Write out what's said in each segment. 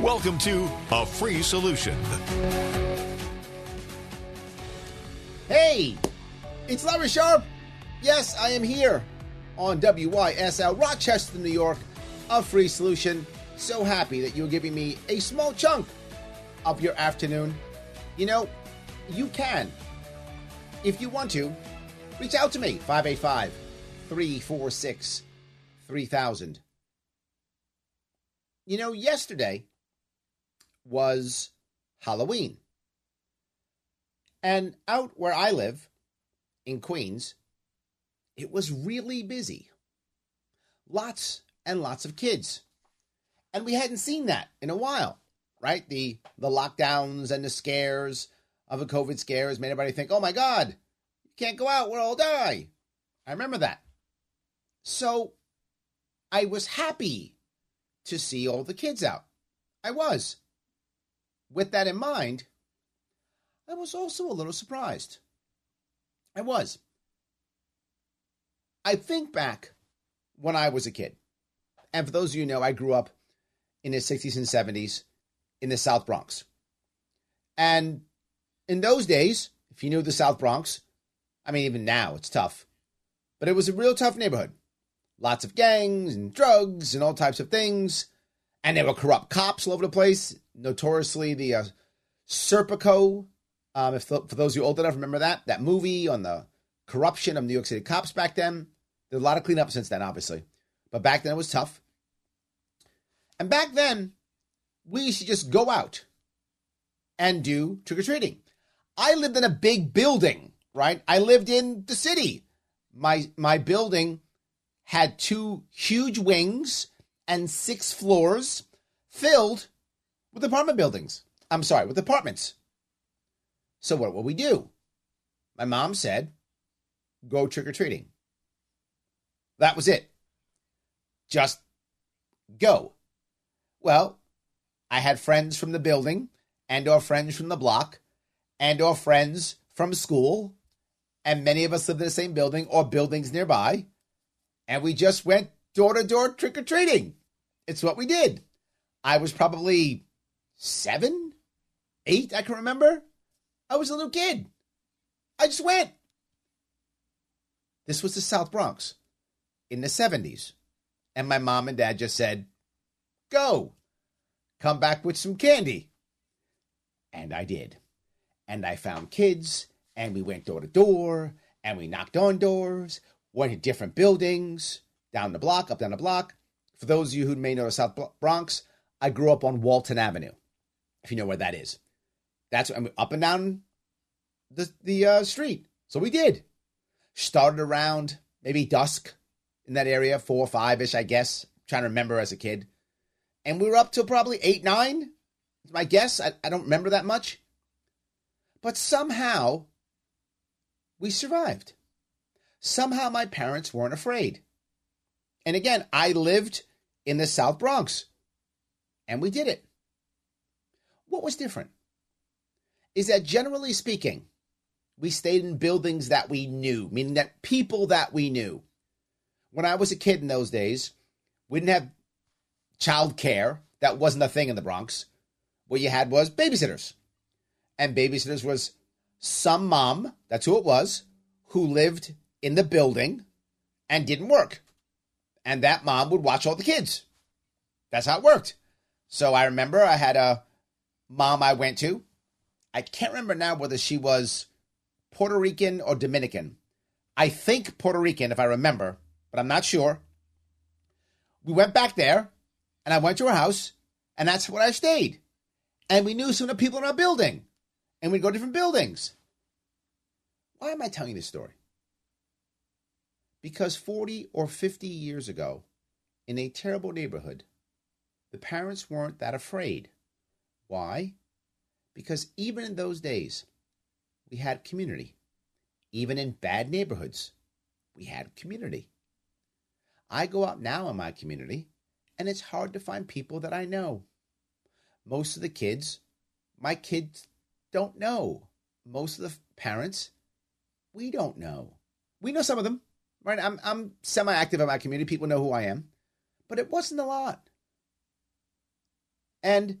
Welcome to A Free Solution. Hey, it's Larry Sharpe. Yes, I am here on WYSL Rochester, New York, A Free Solution. So happy that you're giving me a small chunk of your afternoon. You know, you can, if you want to, reach out to me 585 346 3000. You know, yesterday, was Halloween. And out where I live, in Queens, it was really busy. Lots and lots of kids. And we hadn't seen that in a while, right? The the lockdowns and the scares of the COVID scares made everybody think, oh my God, you can't go out, we'll all die. I remember that. So I was happy to see all the kids out. I was with that in mind, I was also a little surprised. I was. I think back when I was a kid. And for those of you know, I grew up in the 60s and 70s in the South Bronx. And in those days, if you knew the South Bronx, I mean, even now it's tough, but it was a real tough neighborhood. Lots of gangs and drugs and all types of things. And there were corrupt cops all over the place notoriously the uh, Serpico. Um, if for those of you old enough remember that that movie on the corruption of New York City cops back then. There's a lot of cleanup since then, obviously, but back then it was tough. And back then, we used to just go out and do trick or treating. I lived in a big building, right? I lived in the city. My my building had two huge wings and six floors filled with apartment buildings. I'm sorry, with apartments. So what will we do? My mom said, go trick or treating. That was it. Just go. Well, I had friends from the building and or friends from the block and or friends from school and many of us lived in the same building or buildings nearby and we just went door to door trick or treating. It's what we did. I was probably seven, eight, I can remember. I was a little kid. I just went. This was the South Bronx in the 70s. And my mom and dad just said, Go, come back with some candy. And I did. And I found kids, and we went door to door, and we knocked on doors, went to different buildings, down the block, up down the block. For those of you who may know the South Bronx, I grew up on Walton Avenue if you know where that is. That's I mean, up and down the the uh, street. So we did. Started around maybe dusk in that area, four or five ish, I guess. I'm trying to remember as a kid, and we were up till probably eight nine. My guess. I, I don't remember that much, but somehow we survived. Somehow my parents weren't afraid. And again, I lived in the South Bronx, and we did it. What was different is that generally speaking, we stayed in buildings that we knew, meaning that people that we knew. When I was a kid in those days, we didn't have child care. That wasn't a thing in the Bronx. What you had was babysitters. And babysitters was some mom, that's who it was, who lived in the building and didn't work. And that mom would watch all the kids. That's how it worked. So I remember I had a mom I went to. I can't remember now whether she was Puerto Rican or Dominican. I think Puerto Rican, if I remember, but I'm not sure. We went back there, and I went to her house, and that's where I stayed. And we knew some of the people in our building, and we'd go to different buildings. Why am I telling you this story? Because 40 or 50 years ago, in a terrible neighborhood, the parents weren't that afraid why? Because even in those days, we had community. Even in bad neighborhoods, we had community. I go out now in my community, and it's hard to find people that I know. Most of the kids, my kids don't know. Most of the parents, we don't know. We know some of them, right? I'm, I'm semi active in my community. People know who I am, but it wasn't a lot. And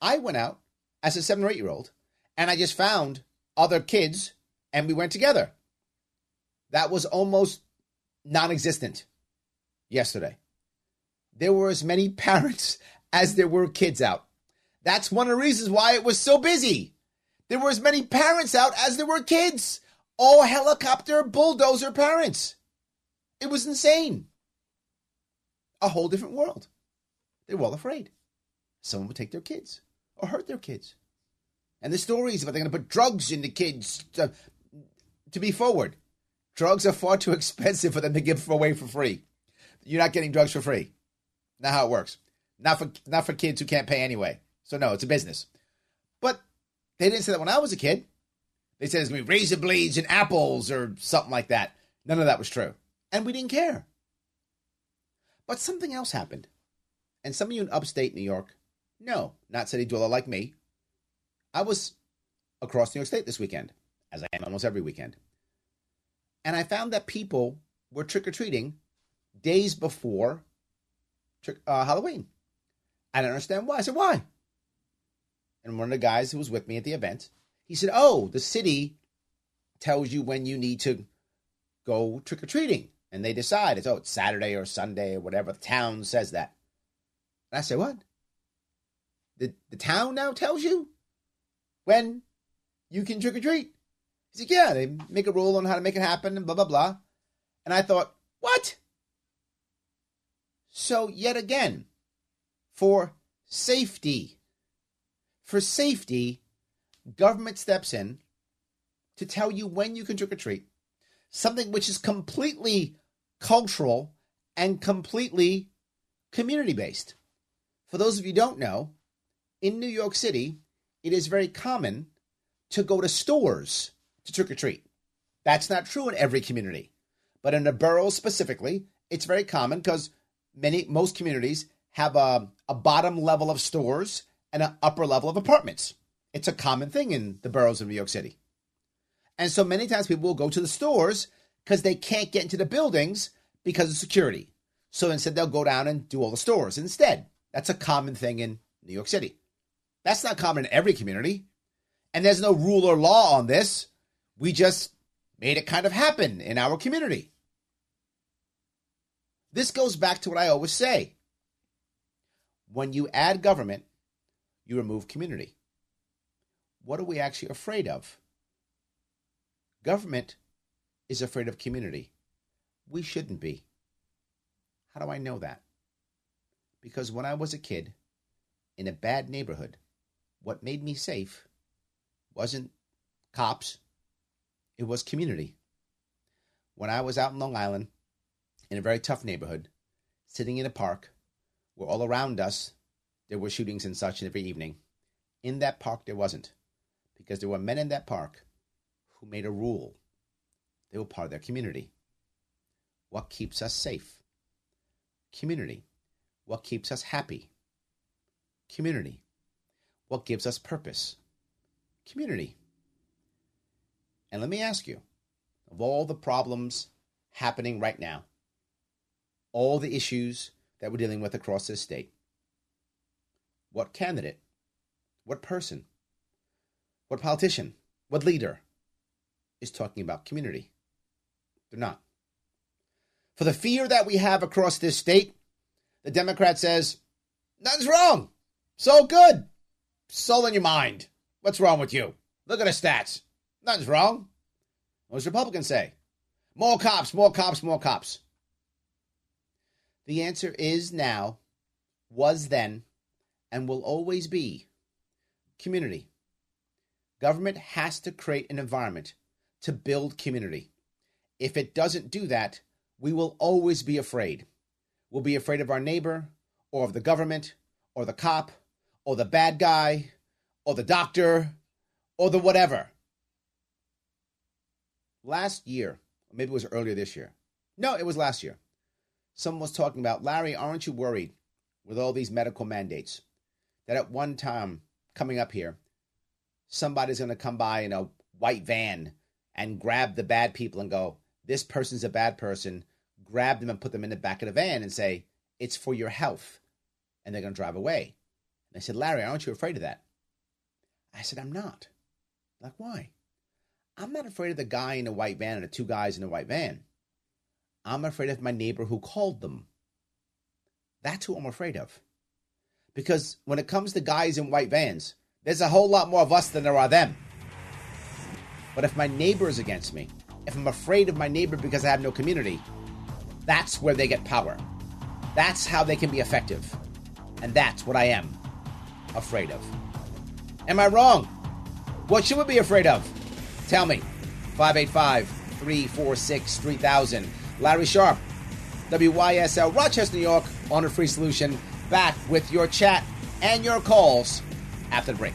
I went out as a seven or eight year old and I just found other kids and we went together. That was almost non existent yesterday. There were as many parents as there were kids out. That's one of the reasons why it was so busy. There were as many parents out as there were kids. All helicopter bulldozer parents. It was insane. A whole different world. They were all afraid. Someone would take their kids or hurt their kids. And the stories about they're going to put drugs in the kids to, to be forward. Drugs are far too expensive for them to give away for free. You're not getting drugs for free. Not how it works. Not for not for kids who can't pay anyway. So no, it's a business. But they didn't say that when I was a kid. They said it's gonna be razor blades and apples or something like that. None of that was true. And we didn't care. But something else happened. And some of you in upstate New York, no, not city dweller like me. I was across New York State this weekend, as I am almost every weekend. And I found that people were trick or treating days before uh, Halloween. I don't understand why. I said, why? And one of the guys who was with me at the event, he said, oh, the city tells you when you need to go trick or treating. And they decide it's, oh, it's Saturday or Sunday or whatever. The town says that. And I said, what? The, the town now tells you when you can trick or treat? He said, yeah, they make a rule on how to make it happen and blah, blah, blah. And I thought, what? So, yet again, for safety, for safety, government steps in to tell you when you can trick or treat, something which is completely cultural and completely community based. For those of you don't know, in New York City, it is very common to go to stores to trick or treat. That's not true in every community, but in the boroughs specifically, it's very common because many most communities have a, a bottom level of stores and an upper level of apartments. It's a common thing in the boroughs of New York City. And so many times people will go to the stores because they can't get into the buildings because of security. So instead, they'll go down and do all the stores instead. That's a common thing in New York City. That's not common in every community. And there's no rule or law on this. We just made it kind of happen in our community. This goes back to what I always say. When you add government, you remove community. What are we actually afraid of? Government is afraid of community. We shouldn't be. How do I know that? Because when I was a kid in a bad neighborhood, what made me safe wasn't cops, it was community. When I was out in Long Island, in a very tough neighborhood, sitting in a park where all around us there were shootings and such every evening. In that park, there wasn't, because there were men in that park who made a rule. They were part of their community. What keeps us safe? Community. What keeps us happy? Community. What gives us purpose? Community. And let me ask you of all the problems happening right now, all the issues that we're dealing with across this state. What candidate, what person, what politician, what leader is talking about community? They're not. For the fear that we have across this state, the Democrat says, nothing's wrong. So good. Soul in your mind. What's wrong with you? Look at the stats. Nothing's wrong. What does Republicans say? More cops, more cops, more cops. The answer is now, was then, and will always be community. Government has to create an environment to build community. If it doesn't do that, we will always be afraid. We'll be afraid of our neighbor, or of the government, or the cop, or the bad guy, or the doctor or the whatever. Last year, maybe it was earlier this year. No, it was last year. Someone was talking about, Larry, aren't you worried with all these medical mandates that at one time coming up here, somebody's going to come by in a white van and grab the bad people and go, this person's a bad person, grab them and put them in the back of the van and say, it's for your health. And they're going to drive away. And I said, Larry, aren't you afraid of that? I said, I'm not. Like, why? I'm not afraid of the guy in the white van and the two guys in the white van. I'm afraid of my neighbor who called them. That's who I'm afraid of. Because when it comes to guys in white vans, there's a whole lot more of us than there are them. But if my neighbor is against me, if I'm afraid of my neighbor because I have no community, that's where they get power. That's how they can be effective. And that's what I am afraid of. Am I wrong? What should we be afraid of? Tell me. 585 346 3000. Larry Sharpe, WYSL, Rochester, New York, on a free solution. Back with your chat and your calls after the break.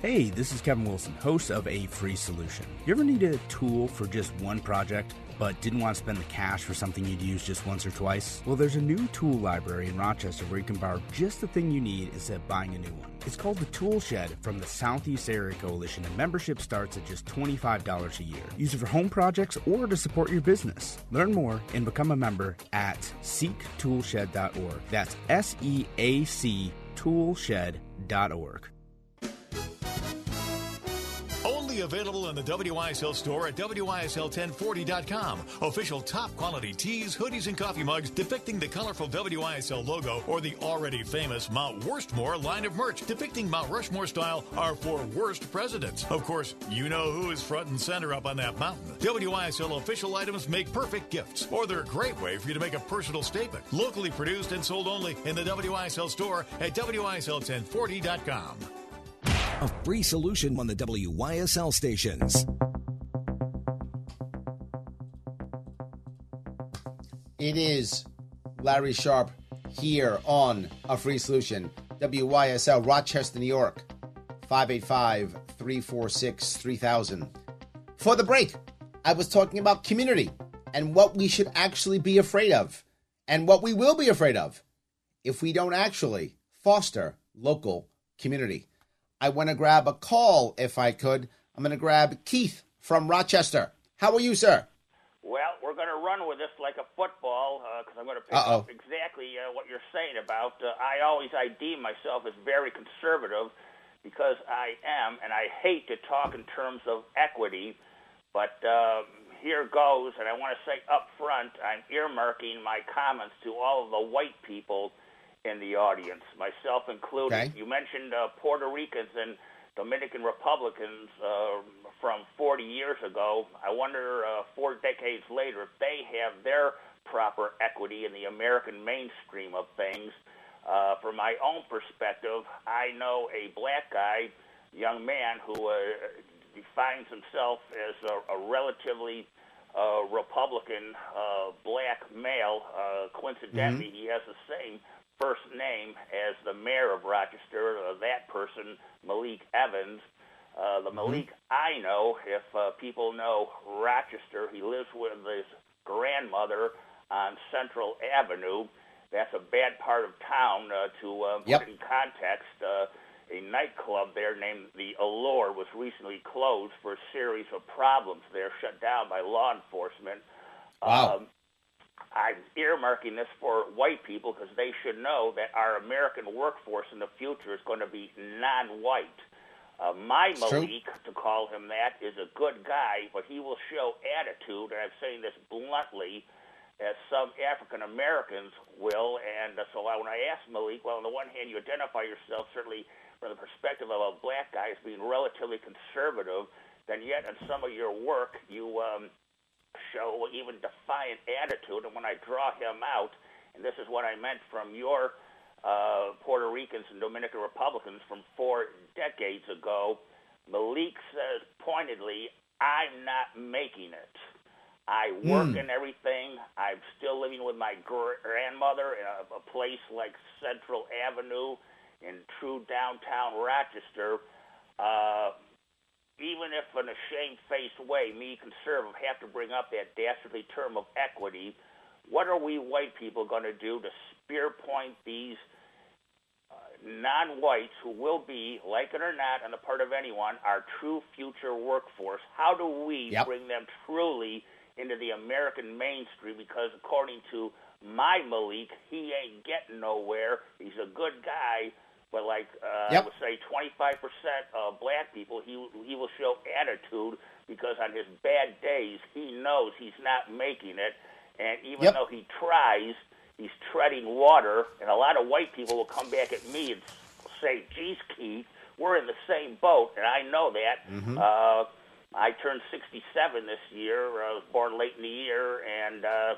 Hey, this is Kevin Wilson, host of A Free Solution. You ever need a tool for just one project? but didn't want to spend the cash for something you'd use just once or twice? Well, there's a new tool library in Rochester where you can borrow just the thing you need instead of buying a new one. It's called the Tool Shed from the Southeast Area Coalition, and membership starts at just $25 a year. Use it for home projects or to support your business. Learn more and become a member at seektoolshed.org. That's S E A C toolshed.org. available in the WYSL store at WYSL1040.com. Official top quality tees, hoodies, and coffee mugs depicting the colorful WYSL logo or the already famous Mount Worstmore line of merch depicting Mount Rushmore style are for worst presidents. Of course, you know who is front and center up on that mountain. WYSL official items make perfect gifts, or they're a great way for you to make a personal statement. Locally produced and sold only in the WYSL store at WYSL1040.com. A free solution on the WYSL stations. It is Larry Sharpe here on A Free Solution. WYSL, Rochester, New York. 585 346 3000. For the break, I was talking about community and what we should actually be afraid of and what we will be afraid of if we don't actually foster local community. I want to grab a call if I could. I'm going to grab Keith from Rochester. How are you, sir? Well, we're going to run with this like a football because uh, I'm going to pick Uh-oh. up exactly uh, what you're saying about. Uh, I always I deem myself as very conservative because I am, and I hate to talk in terms of equity, but uh, here goes. And I want to say up front, I'm earmarking my comments to all of the white people in the audience, myself included. Okay. You mentioned uh, Puerto Ricans and Dominican Republicans uh, from 40 years ago. I wonder, uh, four decades later, if they have their proper equity in the American mainstream of things. Uh, from my own perspective, I know a black guy, young man, who uh, defines himself as a, a relatively uh, Republican uh, black male. Uh, coincidentally, mm-hmm. he has the same first name as the mayor of Rochester, uh, that person, Malik Evans. Uh, the mm-hmm. Malik I know, if uh, people know Rochester, he lives with his grandmother on Central Avenue. that's a bad part of town. Uh, to uh, yep. put in context, uh, a nightclub there named the Allure was recently closed for a series of problems there, shut down by law enforcement. Wow. Um, I'm earmarking this for white people because they should know that our American workforce in the future is going to be non-white. Uh, my Malik, to call him that, is a good guy, but he will show attitude, and I'm saying this bluntly, as some African Americans will. And uh, so when I asked Malik, well, on the one hand, you identify yourself certainly from the perspective of a black guy as being relatively conservative, then yet in some of your work you um, show even defiant attitude. And when I draw him out, and this is what I meant from your uh, Puerto Ricans and Dominican Republicans from four decades ago, Malik says pointedly, I'm not making it. I work mm. and everything. I'm still living with my grandmother in a, a place like Central Avenue in true downtown Rochester. Uh, even if in a shamefaced way, me conservative have to bring up that dastardly term of equity, what are we white people going to do to spear point these uh, non-whites who will be, like it or not, on the part of anyone, our true future workforce? How do we yep. bring them truly into the American mainstream because according to my Malik, he ain't getting nowhere. He's a good guy, but like uh, yep. I would say, 25% of black people, he he will show attitude because on his bad days, he knows he's not making it, and even yep. though he tries, he's treading water. And a lot of white people will come back at me and say, "Geez, Keith." We're in the same boat, and I know that. Mm-hmm. Uh, I turned 67 this year. I was born late in the year, and uh,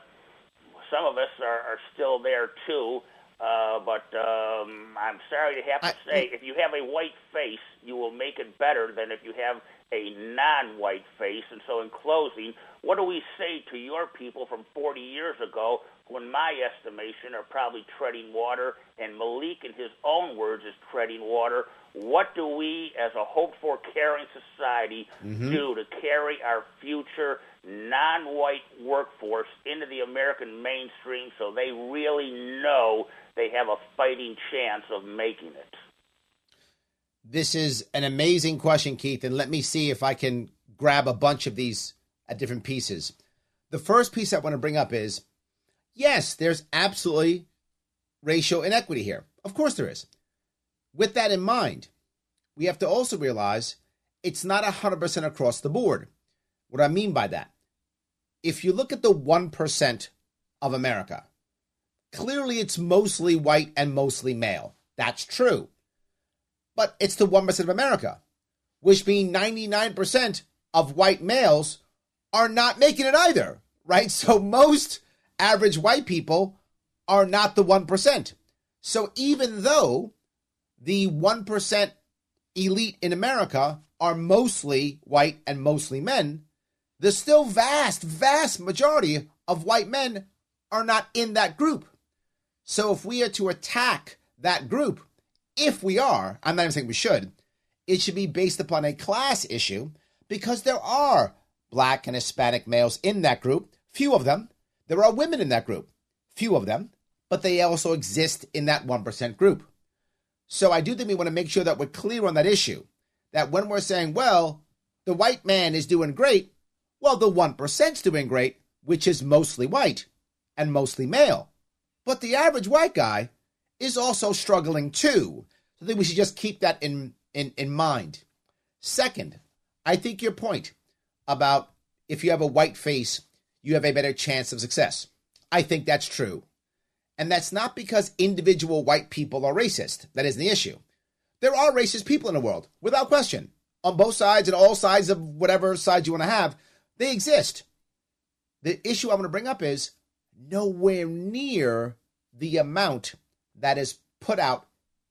some of us are, are still there too. Uh, but um, I'm sorry to have to I, say, if you have a white face, you will make it better than if you have a non-white face. And so, in closing, what do we say to your people from 40 years ago, who, in my estimation, are probably treading water, and Malik, in his own words, is treading water? What do we, as a hope for caring society, mm-hmm. do to carry our future non-white workforce into the American mainstream so they really know they have a fighting chance of making it? This is an amazing question, Keith, and let me see if I can grab a bunch of these at different pieces. The first piece I want to bring up is yes, there's absolutely racial inequity here. Of course there is. With that in mind, we have to also realize it's not 100% across the board. What I mean by that, if you look at the 1% of America, clearly it's mostly white and mostly male. That's true. But it's the 1% of America, which means 99% of white males are not making it either, right? So most average white people are not the 1%. So even though the 1% elite in America are mostly white and mostly men, the still vast, vast majority of white men are not in that group. So if we are to attack that group, if we are, I'm not even saying we should, it should be based upon a class issue because there are black and Hispanic males in that group, few of them. There are women in that group, few of them, but they also exist in that 1% group. So I do think we want to make sure that we're clear on that issue. That when we're saying, well, the white man is doing great, well, the 1%'s doing great, which is mostly white and mostly male. But the average white guy is also struggling too. So I think we should just keep that in, in, in mind. Second, I think your point about if you have a white face, you have a better chance of success. I think that's true. And that's not because individual white people are racist. That isn't the issue. There are racist people in the world, without question. On both sides and all sides of whatever side you want to have, they exist. The issue I want to bring up is nowhere near the amount that is put out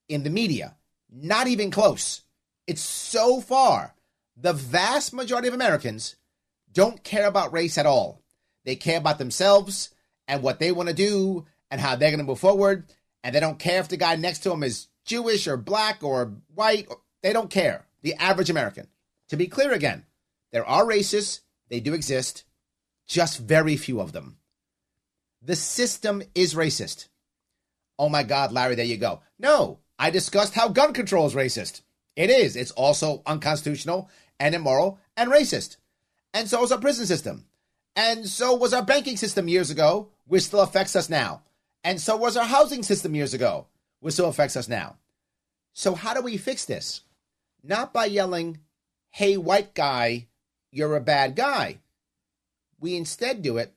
in the media. Not even close. It's so far. The vast majority of Americans don't care about race at all. They care about themselves and what they want to do and how they're going to move forward. And they don't care if the guy next to them is Jewish or black or white. They don't care. The average American. To be clear again, there are racists, they do exist, just very few of them. The system is racist. oh my God, Larry, there you go. No, I discussed how gun control is racist. It is. It's also unconstitutional and immoral and racist. And so is our prison system. And so was our banking system years ago, which still affects us now. And so was our housing system years ago, which still affects us now. So, how do we fix this? Not by yelling, hey, white guy, you're a bad guy. We instead do it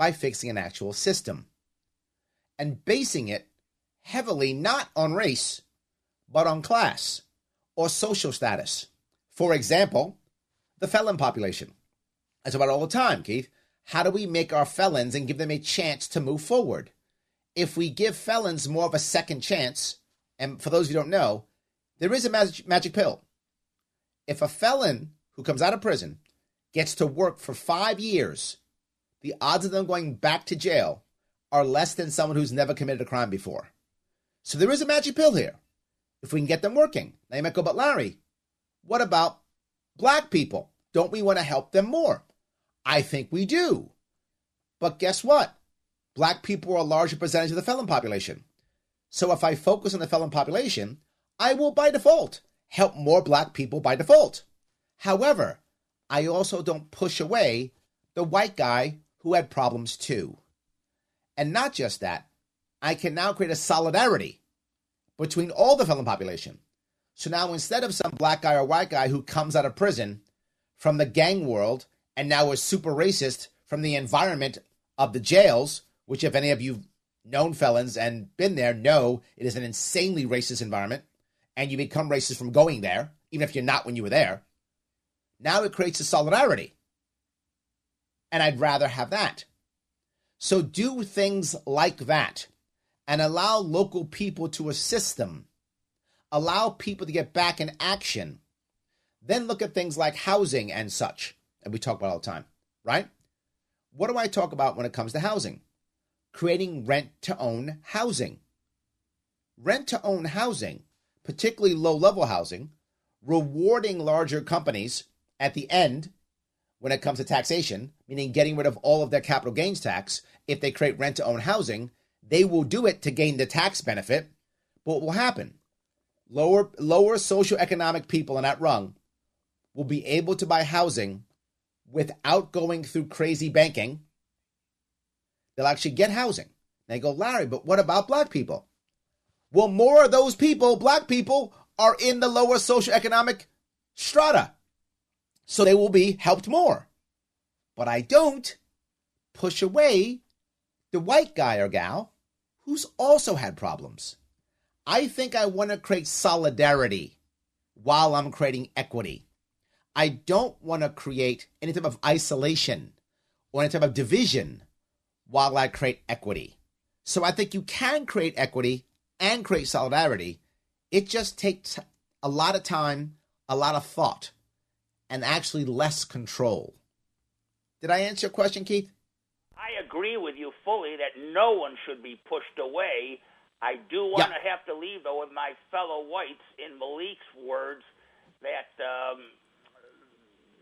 by fixing an actual system and basing it heavily not on race, but on class or social status. For example, the felon population. Talk about all the time, Keith. How do we make our felons and give them a chance to move forward? If we give felons more of a second chance, and for those who don't know, there is a magic, magic pill. If a felon who comes out of prison gets to work for five years, the odds of them going back to jail are less than someone who's never committed a crime before. So there is a magic pill here. If we can get them working. Now you might go, but Larry, what about black people? Don't we want to help them more? I think we do. But guess what? Black people are a larger percentage of the felon population. So if I focus on the felon population, I will by default help more black people by default. However, I also don't push away the white guy who had problems too. And not just that, I can now create a solidarity between all the felon population. So now instead of some black guy or white guy who comes out of prison from the gang world and now is super racist from the environment of the jails, which if any of you known felons and been there know it is an insanely racist environment, and you become racist from going there, even if you're not when you were there. Now it creates a solidarity. And I'd rather have that. So do things like that and allow local people to assist them. Allow people to get back in action. Then look at things like housing and such. And we talk about all the time, right? What do I talk about when it comes to housing? Creating rent to own housing. Rent to own housing, particularly low level housing, rewarding larger companies at the end when it comes to taxation, meaning getting rid of all of their capital gains tax, if they create rent to own housing, they will do it to gain the tax benefit. But what will happen? Lower lower socioeconomic people in that rung will be able to buy housing without going through crazy banking. They'll actually get housing. They go, Larry, but what about black people? Well, more of those people, black people, are in the lower socioeconomic strata. So they will be helped more. But I don't push away the white guy or gal who's also had problems. I think I want to create solidarity while I'm creating equity. I don't want to create any type of isolation or any type of division while I create equity. So I think you can create equity and create solidarity. It just takes a lot of time, a lot of thought, and actually less control. Did I answer your question, Keith? I agree with you fully that no one should be pushed away. I do want to have to leave, though, with my fellow whites, in Malik's words, that um,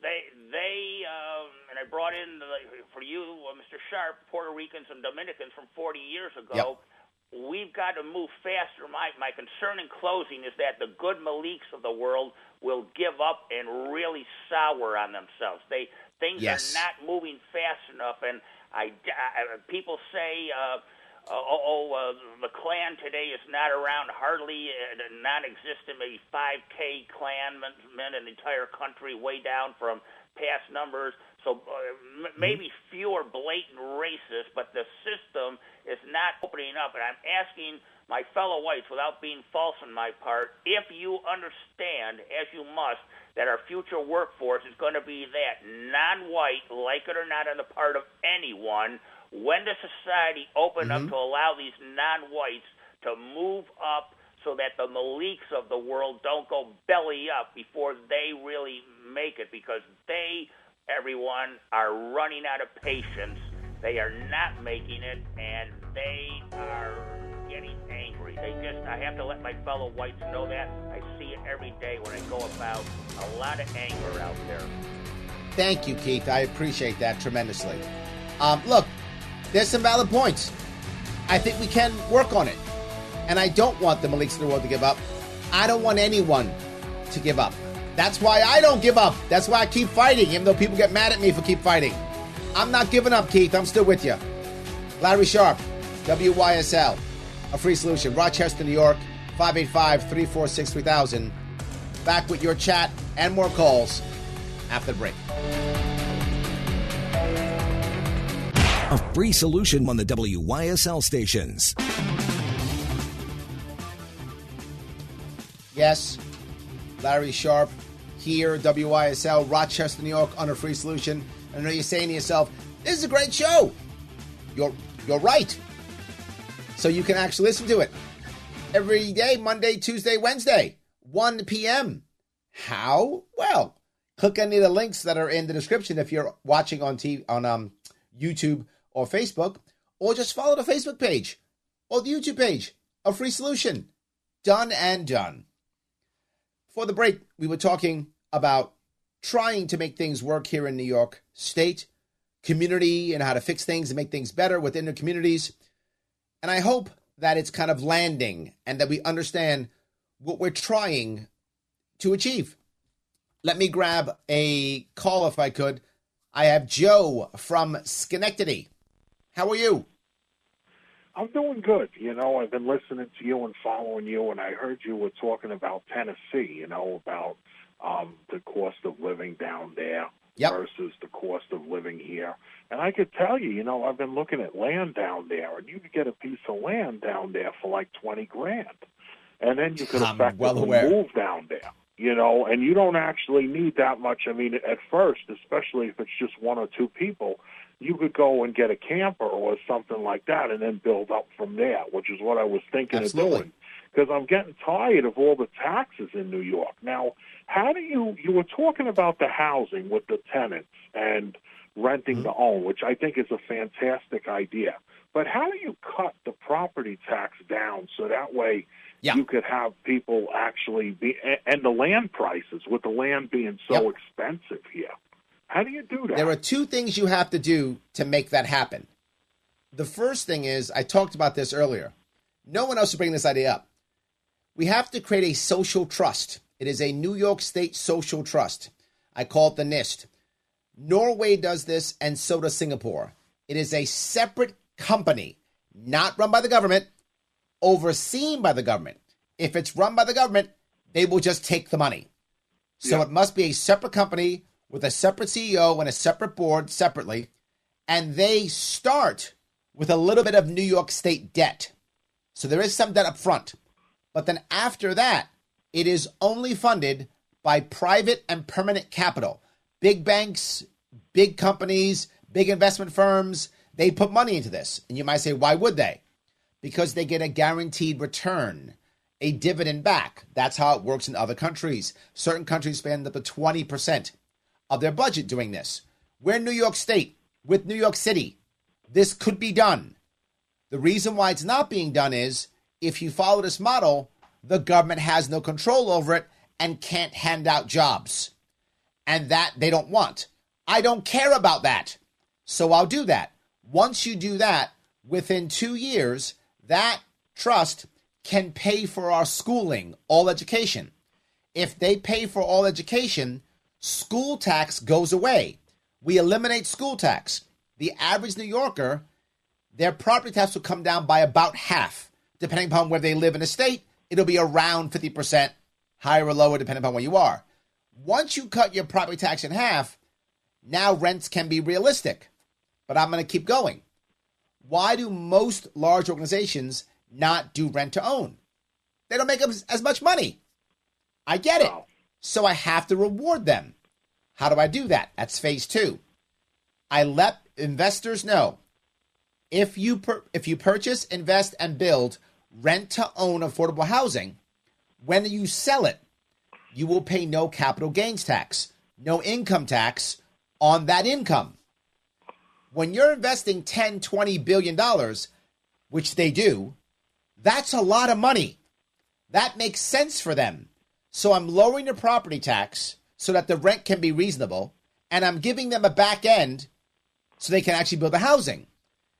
they they um, and I brought in the, for you, uh, Mr. Sharpe, Puerto Ricans and Dominicans from 40 years ago. Yep. We've got to move faster. My my concern in closing is that the good Maliks of the world will give up and really sour on themselves. They things yes. are not moving fast enough, and I, I people say. Uh, uh, oh, oh uh, the Klan today is not around, hardly uh, non-existent, maybe 5K Klanmen in the entire country, way down from past numbers. So uh, m- mm-hmm. maybe fewer blatant racists, but the system is not opening up. And I'm asking my fellow whites, without being false on my part, if you understand, as you must, that our future workforce is going to be that non-white, like it or not, on the part of anyone when does society open mm-hmm. up to allow these non-whites to move up so that the Maliks of the world don't go belly up before they really make it because they, everyone, are running out of patience. They are not making it, and they are getting angry. They just, I have to let my fellow whites know that. I see it every day when I go about. A lot of anger out there. Thank you, Keith. I appreciate that tremendously. Um, look, there's some valid points. I think we can work on it. And I don't want the Maliks of the world to give up. I don't want anyone to give up. That's why I don't give up. That's why I keep fighting, even though people get mad at me for keep fighting. I'm not giving up, Keith. I'm still with you. Larry Sharpe, WYSL, a free solution. Rochester, New York, 585 346 3000. Back with your chat and more calls after the break. A free solution on the WYSL stations. Yes, Larry Sharpe here, WYSL, Rochester, New York, on a free solution. I know you're saying to yourself, this is a great show. You're, you're right. So you can actually listen to it every day, Monday, Tuesday, Wednesday, 1 p.m. How? Well, click any of the links that are in the description if you're watching on TV, on um, YouTube or Facebook, or just follow the Facebook page or the YouTube page. A free solution. Done and done. For the break, we were talking about trying to make things work here in New York State, community, and how to fix things and make things better within the communities. And I hope that it's kind of landing and that we understand what we're trying to achieve. Let me grab a call if I could. I have Joe from Schenectady. How are you? I'm doing good. You know, I've been listening to you and following you, and I heard you were talking about Tennessee, you know, about um, the cost of living down there yep. versus the cost of living here. And I could tell you, you know, I've been looking at land down there, and you could get a piece of land down there for like 20 grand. And then you could I'm effectively well move down there you know, and you don't actually need that much. I mean, at first, especially if it's just one or two people, you could go and get a camper or something like that and then build up from there, which is what I was thinking Absolutely. of doing. Because I'm getting tired of all the taxes in New York. Now, how do you, you were talking about the housing with the tenants and renting mm-hmm. to own, which I think is a fantastic idea. But how do you cut the property tax down so that way yeah. you could have people actually be, and the land prices with the land being so yep. expensive here? How do you do that? There are two things you have to do to make that happen. The first thing is, I talked about this earlier. No one else is bringing this idea up. We have to create a social trust. It is a New York State social trust. I call it the NIST. Norway does this, and so does Singapore. It is a separate company, not run by the government, overseen by the government. If it's run by the government, they will just take the money. So yeah. it must be a separate company with a separate CEO and a separate board separately, and they start with a little bit of New York State debt. So there is some debt up front. But then after that, it is only funded by private and permanent capital. Big banks, big companies, big investment firms, they put money into this. And you might say, why would they? Because they get a guaranteed return, a dividend back. That's how it works in other countries. Certain countries spend up to 20% of their budget doing this. We're in New York State with New York City. This could be done. The reason why it's not being done is if you follow this model, the government has no control over it and can't hand out jobs. And that they don't want. I don't care about that. So I'll do that. Once you do that, within two years, that trust can pay for our schooling, all education. If they pay for all education, school tax goes away. We eliminate school tax. The average New Yorker, their property tax will come down by about half, depending upon where they live in the state. It'll be around 50%, higher or lower, depending upon where you are. Once you cut your property tax in half, now rents can be realistic. But I'm going to keep going. Why do most large organizations not do rent to own? They don't make as much money. I get it. So I have to reward them. How do I do that? That's phase two. I let investors know if you per- if you purchase, invest, and build rent to own affordable housing, when you sell it, you will pay no capital gains tax, no income tax on that income. When you're investing 10, 20 billion dollars, which they do, that's a lot of money. That makes sense for them. So I'm lowering the property tax so that the rent can be reasonable, and I'm giving them a back end so they can actually build the housing.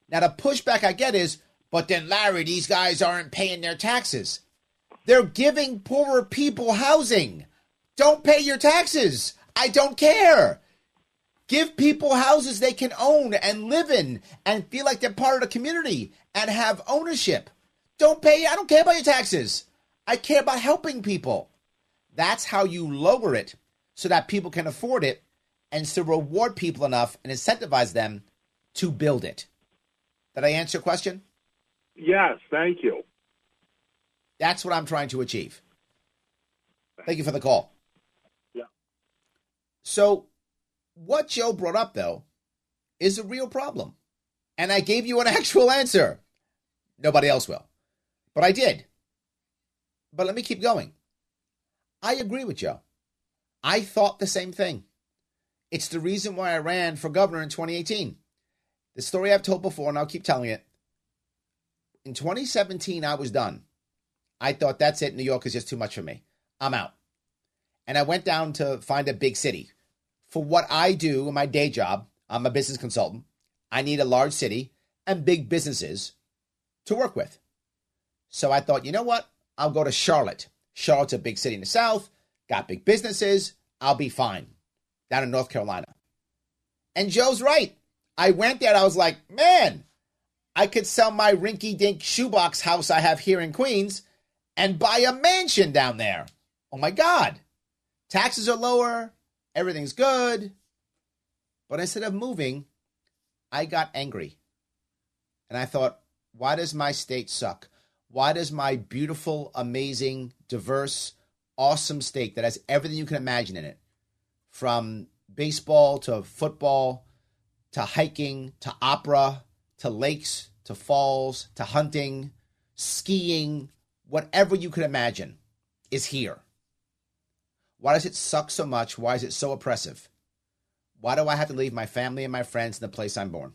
Now, the pushback I get is, But then, Larry, these guys aren't paying their taxes. They're giving poorer people housing. Don't pay your taxes. I don't care. Give people houses they can own and live in and feel like they're part of the community and have ownership. Don't pay, I don't care about your taxes. I care about helping people. That's how you lower it so that people can afford it and to reward people enough and incentivize them to build it. Did I answer your question? Yes, thank you. That's what I'm trying to achieve. Thank you for the call. Yeah. So, what Joe brought up, though, is a real problem. And I gave you an actual answer. Nobody else will. But I did. But let me keep going. I agree with Joe. I thought the same thing. It's the reason why I ran for governor in 2018. The story I've told before, and I'll keep telling it. In 2017, I was done. I thought that's it. New York is just too much for me. I'm out. And I went down to find a big city. For what I do in my day job, I'm a business consultant. I need a large city and big businesses to work with. So I thought, you know what? I'll go to Charlotte. Charlotte's a big city in the South, got big businesses. I'll be fine down in North Carolina. And Joe's right. I went there I was like, man, I could sell my rinky dink shoebox house I have here in Queens and buy a mansion down there. Oh my God. Taxes are lower, everything's good. But instead of moving, I got angry. And I thought, why does my state suck? Why does my beautiful, amazing, diverse, awesome state that has everything you can imagine in it, from baseball to football to hiking to opera to lakes to falls to hunting, skiing, whatever you could imagine is here. Why does it suck so much? Why is it so oppressive? Why do I have to leave my family and my friends in the place I'm born?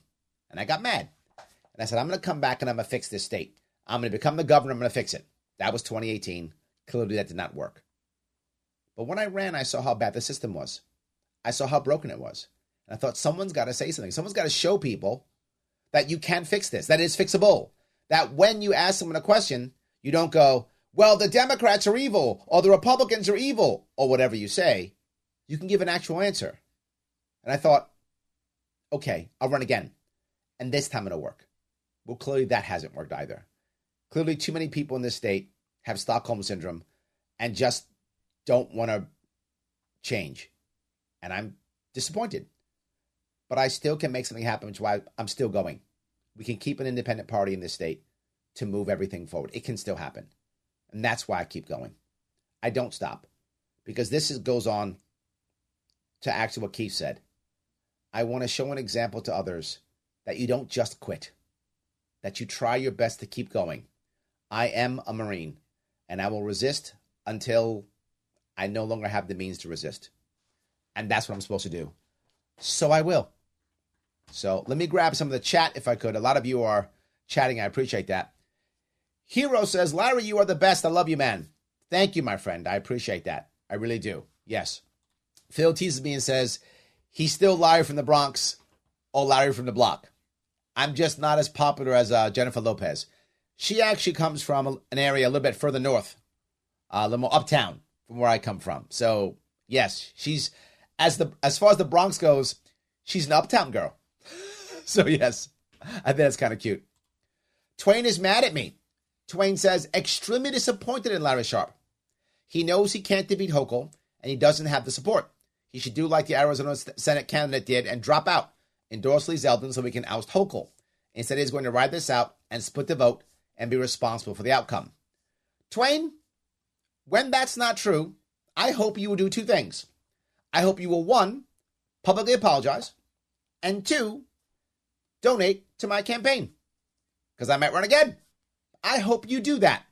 And I got mad. And I said, I'm going to come back and I'm going to fix this state. I'm going to become the governor. I'm going to fix it. That was 2018. Clearly, that did not work. But when I ran, I saw how bad the system was. I saw how broken it was. And I thought, someone's got to say something. Someone's got to show people that you can fix this, that it's fixable. That when you ask someone a question, you don't go, well, the Democrats are evil, or the Republicans are evil, or whatever you say. You can give an actual answer. And I thought, okay, I'll run again. And this time it'll work. Well, clearly that hasn't worked either. Clearly, too many people in this state have Stockholm syndrome and just don't want to change. And I'm disappointed. But I still can make something happen, which is why I'm still going. We can keep an independent party in this state to move everything forward. It can still happen. And that's why I keep going. I don't stop because this is, goes on to actually what Keith said. I want to show an example to others that you don't just quit, that you try your best to keep going. I am a Marine and I will resist until I no longer have the means to resist. And that's what I'm supposed to do. So I will. So let me grab some of the chat if I could. A lot of you are chatting. I appreciate that. Hero says, Larry, you are the best. I love you, man. Thank you, my friend. I appreciate that. I really do. Yes. Phil teases me and says, he's still Larry from the Bronx or Larry from the block. I'm just not as popular as uh, Jennifer Lopez. She actually comes from an area a little bit further north, uh, a little more uptown from where I come from. So yes, she's as the as far as the Bronx goes, she's an uptown girl. so yes, I think that's kind of cute. Twain is mad at me. Twain says, extremely disappointed in Larry Sharpe. He knows he can't defeat Hochul, and he doesn't have the support. He should do like the Arizona Senate candidate did and drop out, endorse Lee Zeldin so we can oust Hochul. Instead, he's going to ride this out and split the vote and be responsible for the outcome. Twain, when that's not true, I hope you will do two things. I hope you will, one, publicly apologize, and two, donate to my campaign because I might run again. I hope you do that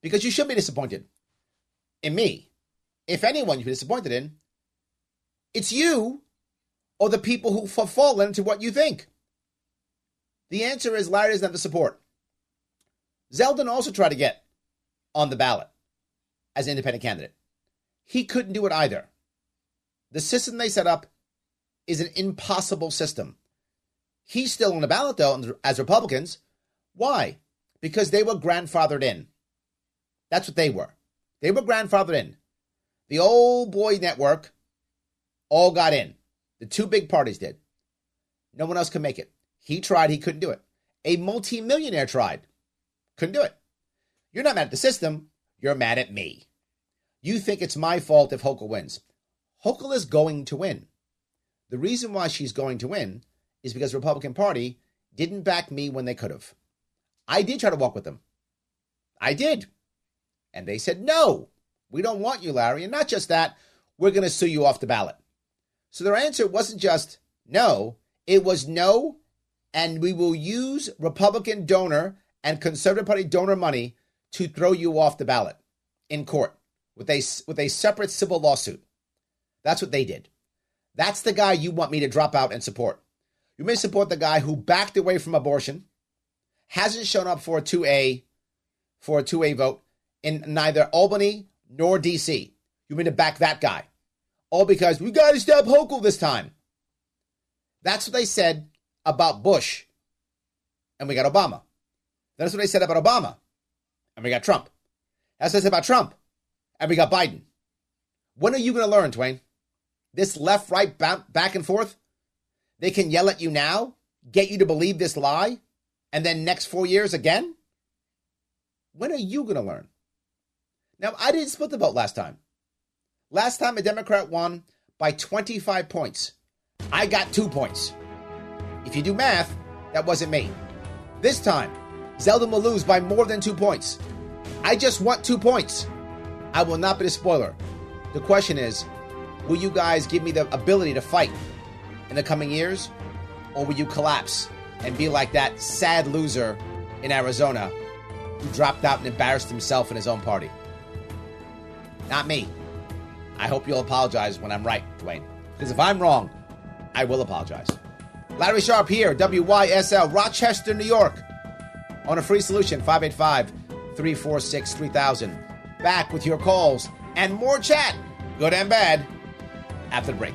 because you should be disappointed in me. If anyone you're disappointed in, it's you or the people who have fallen into what you think. The answer is Larry doesn't have the support. Zeldin also tried to get on the ballot as an independent candidate. He couldn't do it either. The system they set up is an impossible system. He's still on the ballot, though, as Republicans, Why? Because they were grandfathered in. That's what they were. They were grandfathered in. The old boy network all got in. The two big parties did. No one else could make it. He tried, he couldn't do it. A multimillionaire tried, couldn't do it. You're not mad at the system, you're mad at me. You think it's my fault if Hochul wins. Hochul is going to win. The reason why she's going to win is because the Republican Party didn't back me when they could have. I did try to walk with them. I did. And they said, no, we don't want you, Larry. And not just that, we're going to sue you off the ballot. So their answer wasn't just no, it was no, and we will use Republican donor and Conservative Party donor money to throw you off the ballot in court with a, with a separate civil lawsuit. That's what they did. That's the guy you want me to drop out and support. You may support the guy who backed away from abortion, hasn't shown up for a 2A for a 2A vote in neither Albany nor DC. You mean to back that guy? All because we got to stop Hochul this time. That's what they said about Bush, and we got Obama. That's what they said about Obama, and we got Trump. That's what they said about Trump, and we got Biden. When are you going to learn, Twain? This left right back and forth? They can yell at you now, get you to believe this lie, and then next four years again? When are you going to learn? Now, I didn't split the vote last time. Last time a Democrat won by 25 points. I got two points. If you do math, that wasn't me. This time, Zeldin will lose by more than two points. I just want two points. I will not be the spoiler. The question is will you guys give me the ability to fight in the coming years? Or will you collapse and be like that sad loser in Arizona who dropped out and embarrassed himself in his own party? Not me. I hope you'll apologize when I'm right, Dwayne. Because if I'm wrong, I will apologize. Larry Sharpe here, WYSL, Rochester, New York. On a free solution, 585 346 3000. Back with your calls and more chat, good and bad, after the break.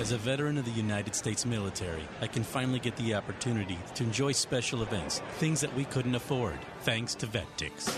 As a veteran of the United States military, I can finally get the opportunity to enjoy special events, things that we couldn't afford, thanks to VetTix.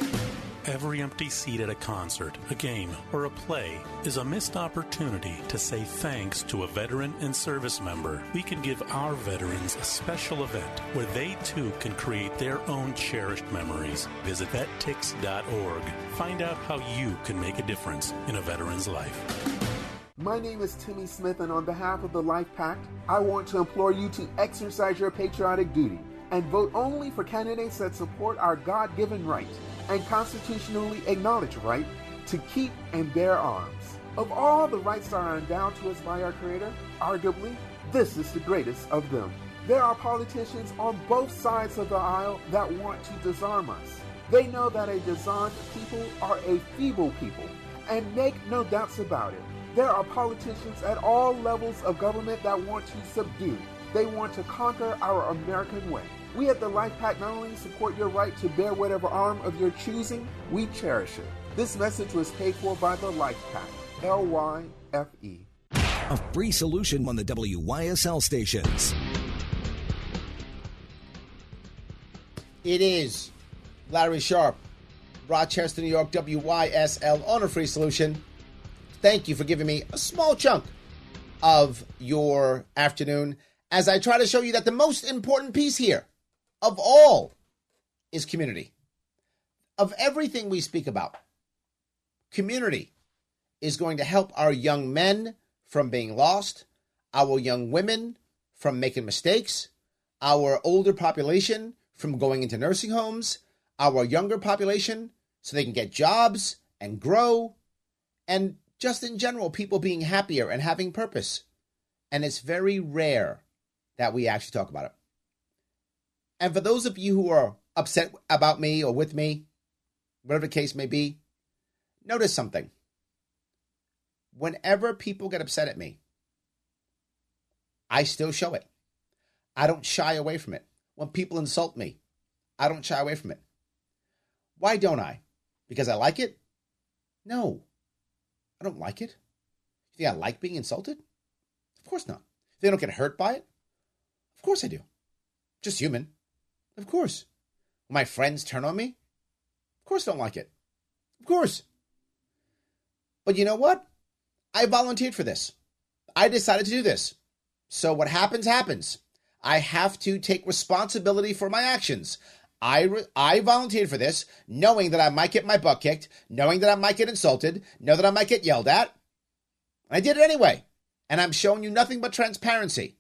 Every empty seat at a concert, a game, or a play is a missed opportunity to say thanks to a veteran and service member. We can give our veterans a special event where they too can create their own cherished memories. Visit vettix.org. Find out how you can make a difference in a veteran's life. My name is Timmy Smith, and on behalf of the Life Pact, I want to implore you to exercise your patriotic duty and vote only for candidates that support our God given right and constitutionally acknowledged right to keep and bear arms. Of all the rights that are endowed to us by our Creator, arguably, this is the greatest of them. There are politicians on both sides of the aisle that want to disarm us. They know that a disarmed people are a feeble people, and make no doubts about it. There are politicians at all levels of government that want to subdue. They want to conquer our American way. We at the Life Pack not only support your right to bear whatever arm of your choosing, we cherish it. This message was paid for by the Life Pack, L Y F E. A free solution on the WYSL stations. It is Larry Sharpe, Rochester, New York, WYSL on a free solution thank you for giving me a small chunk of your afternoon as I try to show you that the most important piece here of all is community. Of everything we speak about, community is going to help our young men from being lost, our young women from making mistakes, our older population from going into nursing homes, our younger population so they can get jobs and grow, and just in general, people being happier and having purpose. And it's very rare that we actually talk about it. And for those of you who are upset about me or with me, whatever the case may be, notice something. Whenever people get upset at me, I still show it. I don't shy away from it. When people insult me, I don't shy away from it. Why don't I? Because I like it? No. I don't like it. You think I like being insulted? Of course not. They don't get hurt by it? Of course I do. Just human. Of course. When my friends turn on me? Of course I don't like it. Of course. But you know what? I volunteered for this. I decided to do this. So what happens, happens. I have to take responsibility for my actions. I, re- I volunteered for this, knowing that I might get my butt kicked, knowing that I might get insulted, know that I might get yelled at. I did it anyway. And I'm showing you nothing but transparency.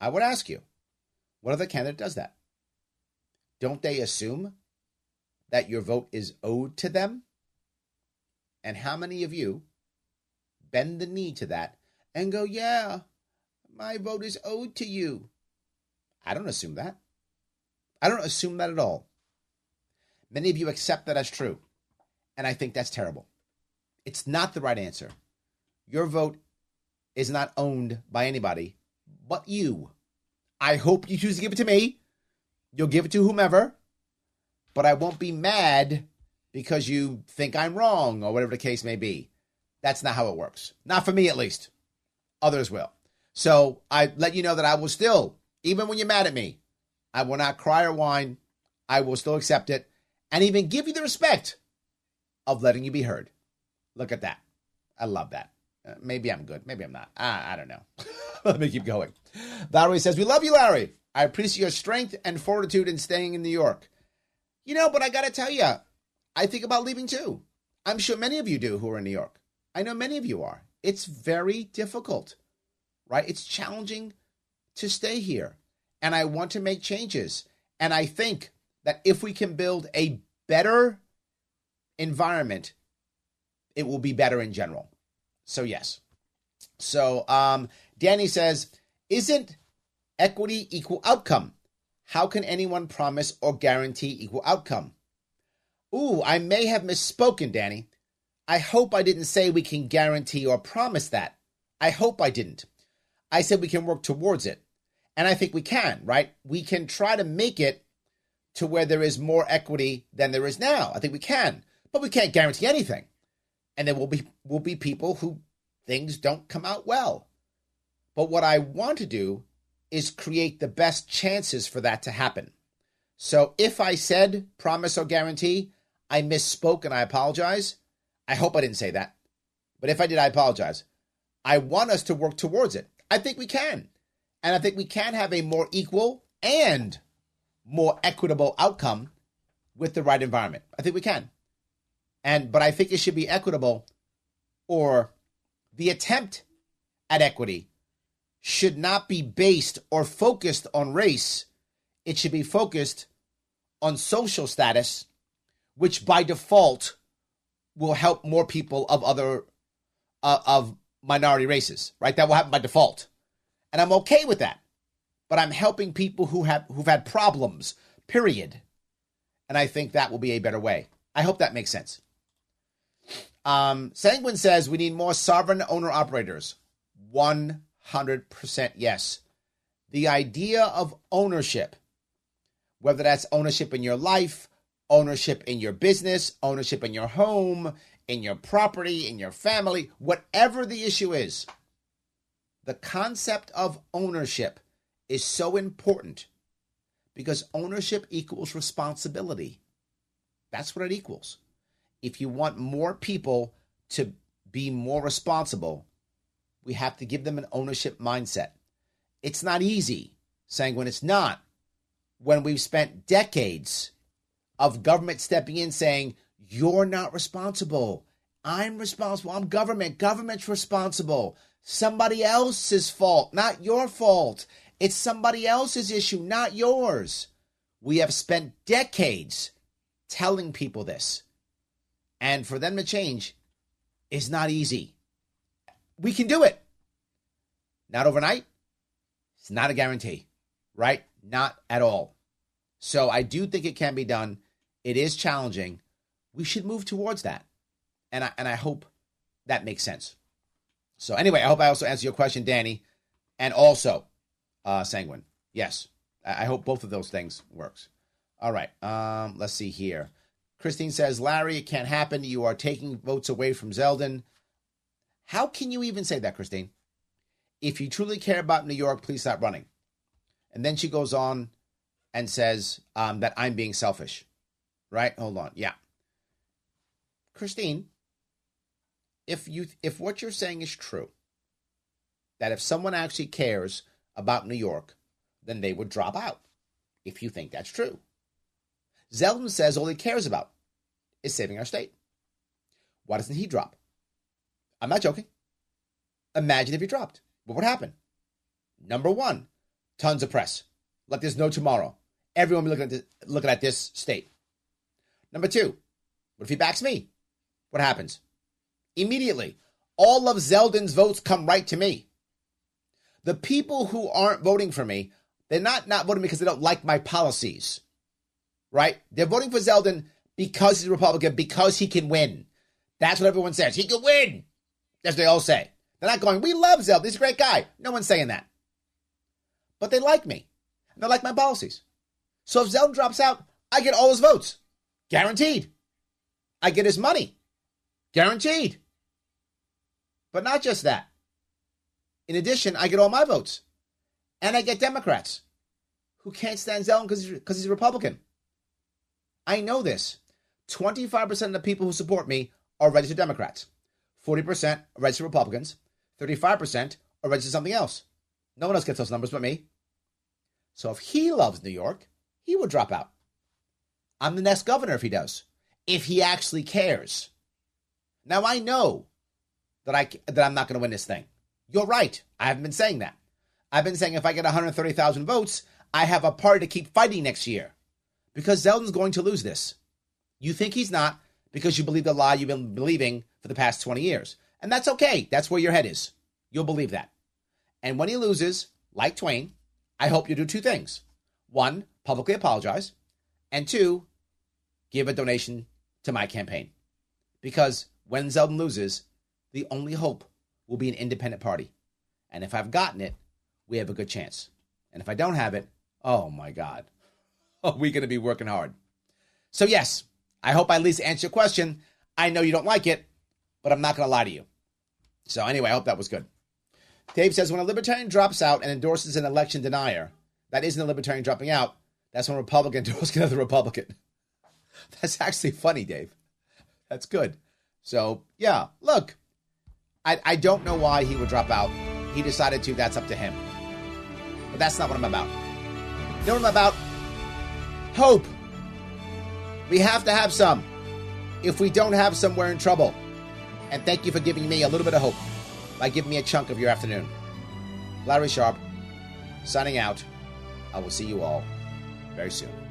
I would ask you, what other candidate does that? Don't they assume that your vote is owed to them? And how many of you bend the knee to that and go, yeah, my vote is owed to you? I don't assume that. I don't assume that at all. Many of you accept that as true. And I think that's terrible. It's not the right answer. Your vote is not owned by anybody but you. I hope you choose to give it to me. You'll give it to whomever. But I won't be mad because you think I'm wrong or whatever the case may be. That's not how it works. Not for me, at least. Others will. So I let you know that I will still even when you're mad at me, I will not cry or whine. I will still accept it and even give you the respect of letting you be heard. Look at that. I love that. Uh, maybe I'm good. Maybe I'm not. I, I don't know. Let me keep going. Valerie says, We love you, Larry. I appreciate your strength and fortitude in staying in New York. You know, but I got to tell you, I think about leaving too. I'm sure many of you do who are in New York. I know many of you are. It's very difficult, right? It's challenging to stay here and I want to make changes. And I think that if we can build a better environment, it will be better in general. So, yes. So, um, Danny says, Isn't equity equal outcome? How can anyone promise or guarantee equal outcome? Ooh, I may have misspoken, Danny. I hope I didn't say we can guarantee or promise that. I hope I didn't. I said we can work towards it. And I think we can, right? We can try to make it to where there is more equity than there is now. I think we can, but we can't guarantee anything. And there will be will be people who things don't come out well. But what I want to do is create the best chances for that to happen. So if I said promise or guarantee, I misspoke and I apologize. I hope I didn't say that. But if I did, I apologize. I want us to work towards it. I think we can. And I think we can have a more equal and more equitable outcome with the right environment. I think we can. And but I think it should be equitable or the attempt at equity should not be based or focused on race. It should be focused on social status, which by default will help more people of other uh, of minority races, right? That will happen by default and I'm okay with that. But I'm helping people who have who've had problems. Period. And I think that will be a better way. I hope that makes sense. Um, Sanguine says we need more sovereign owner operators. 100% yes. The idea of ownership, whether that's ownership in your life, ownership in your business, ownership in your home, in your property, in your family, whatever the issue is, the concept of ownership is so important because ownership equals responsibility. That's what it equals. If you want more people to be more responsible, we have to give them an ownership mindset. It's not easy, when it's not, when we've spent decades of government stepping in saying, you're not responsible. I'm responsible. I'm government. Government's responsible. Somebody else's fault, not your fault. It's somebody else's issue, not yours. We have spent decades telling people this. And for them to change is not easy. We can do it. Not overnight. It's not a guarantee, right? Not at all. So I do think it can be done. It is challenging. We should move towards that. And I, and I hope that makes sense. So anyway, I hope I also answer your question, Danny, and also uh, Sanguine. Yes, I hope both of those things works. All right. Um, let's see here. Christine says, Larry, it can't happen. You are taking votes away from Zeldin. How can you even say that, Christine? If you truly care about New York, please stop running. And then she goes on and says um, that I'm being selfish. Right? Hold on. Yeah. Christine, if you if what you're saying is true, that if someone actually cares about New York, then they would drop out. If you think that's true. Zeldin says all he cares about is saving our state. Why doesn't he drop? I'm not joking. Imagine if he dropped. What would happen? Number one, tons of press. Like there's no tomorrow. Everyone be looking at this, looking at this state. Number two, what if he backs me? What happens? Immediately. All of Zeldin's votes come right to me. The people who aren't voting for me, they're not not voting because they don't like my policies, right? They're voting for Zeldin because he's a Republican, because he can win. That's what everyone says. He can win. That's what they all say. They're not going, we love Zeldin. He's a great guy. No one's saying that. But they like me. And they like my policies. So if Zeldin drops out, I get all his votes. Guaranteed. I get his money. Guaranteed. But not just that. In addition, I get all my votes. And I get Democrats who can't stand Zeldin because he's, he's a Republican. I know this. 25% of the people who support me are registered Democrats. 40% are registered Republicans. 35% are registered something else. No one else gets those numbers but me. So if he loves New York, he would drop out. I'm the next governor if he does. If he actually cares. Now I know that I that I'm not going to win this thing. You're right. I haven't been saying that. I've been saying if I get 130,000 votes, I have a party to keep fighting next year because Zeldin's going to lose this. You think he's not because you believe the lie you've been believing for the past 20 years. And that's okay. That's where your head is. You'll believe that. And when he loses, like Twain, I hope you do two things. One, publicly apologize. And two, give a donation to my campaign. Because when Zeldin loses, the only hope will be an independent party. And if I've gotten it, we have a good chance. And if I don't have it, oh my God, are we going to be working hard? So, yes, I hope I at least answer your question. I know you don't like it, but I'm not going to lie to you. So, anyway, I hope that was good. Dave says when a libertarian drops out and endorses an election denier, that isn't a libertarian dropping out. That's when a Republican endorses another Republican. That's actually funny, Dave. That's good. So, yeah, look, I, I don't know why he would drop out. He decided to, that's up to him. But that's not what I'm about. You know what I'm about? Hope. We have to have some. If we don't have some, we're in trouble. And thank you for giving me a little bit of hope by giving me a chunk of your afternoon. Larry Sharpe, signing out. I will see you all very soon.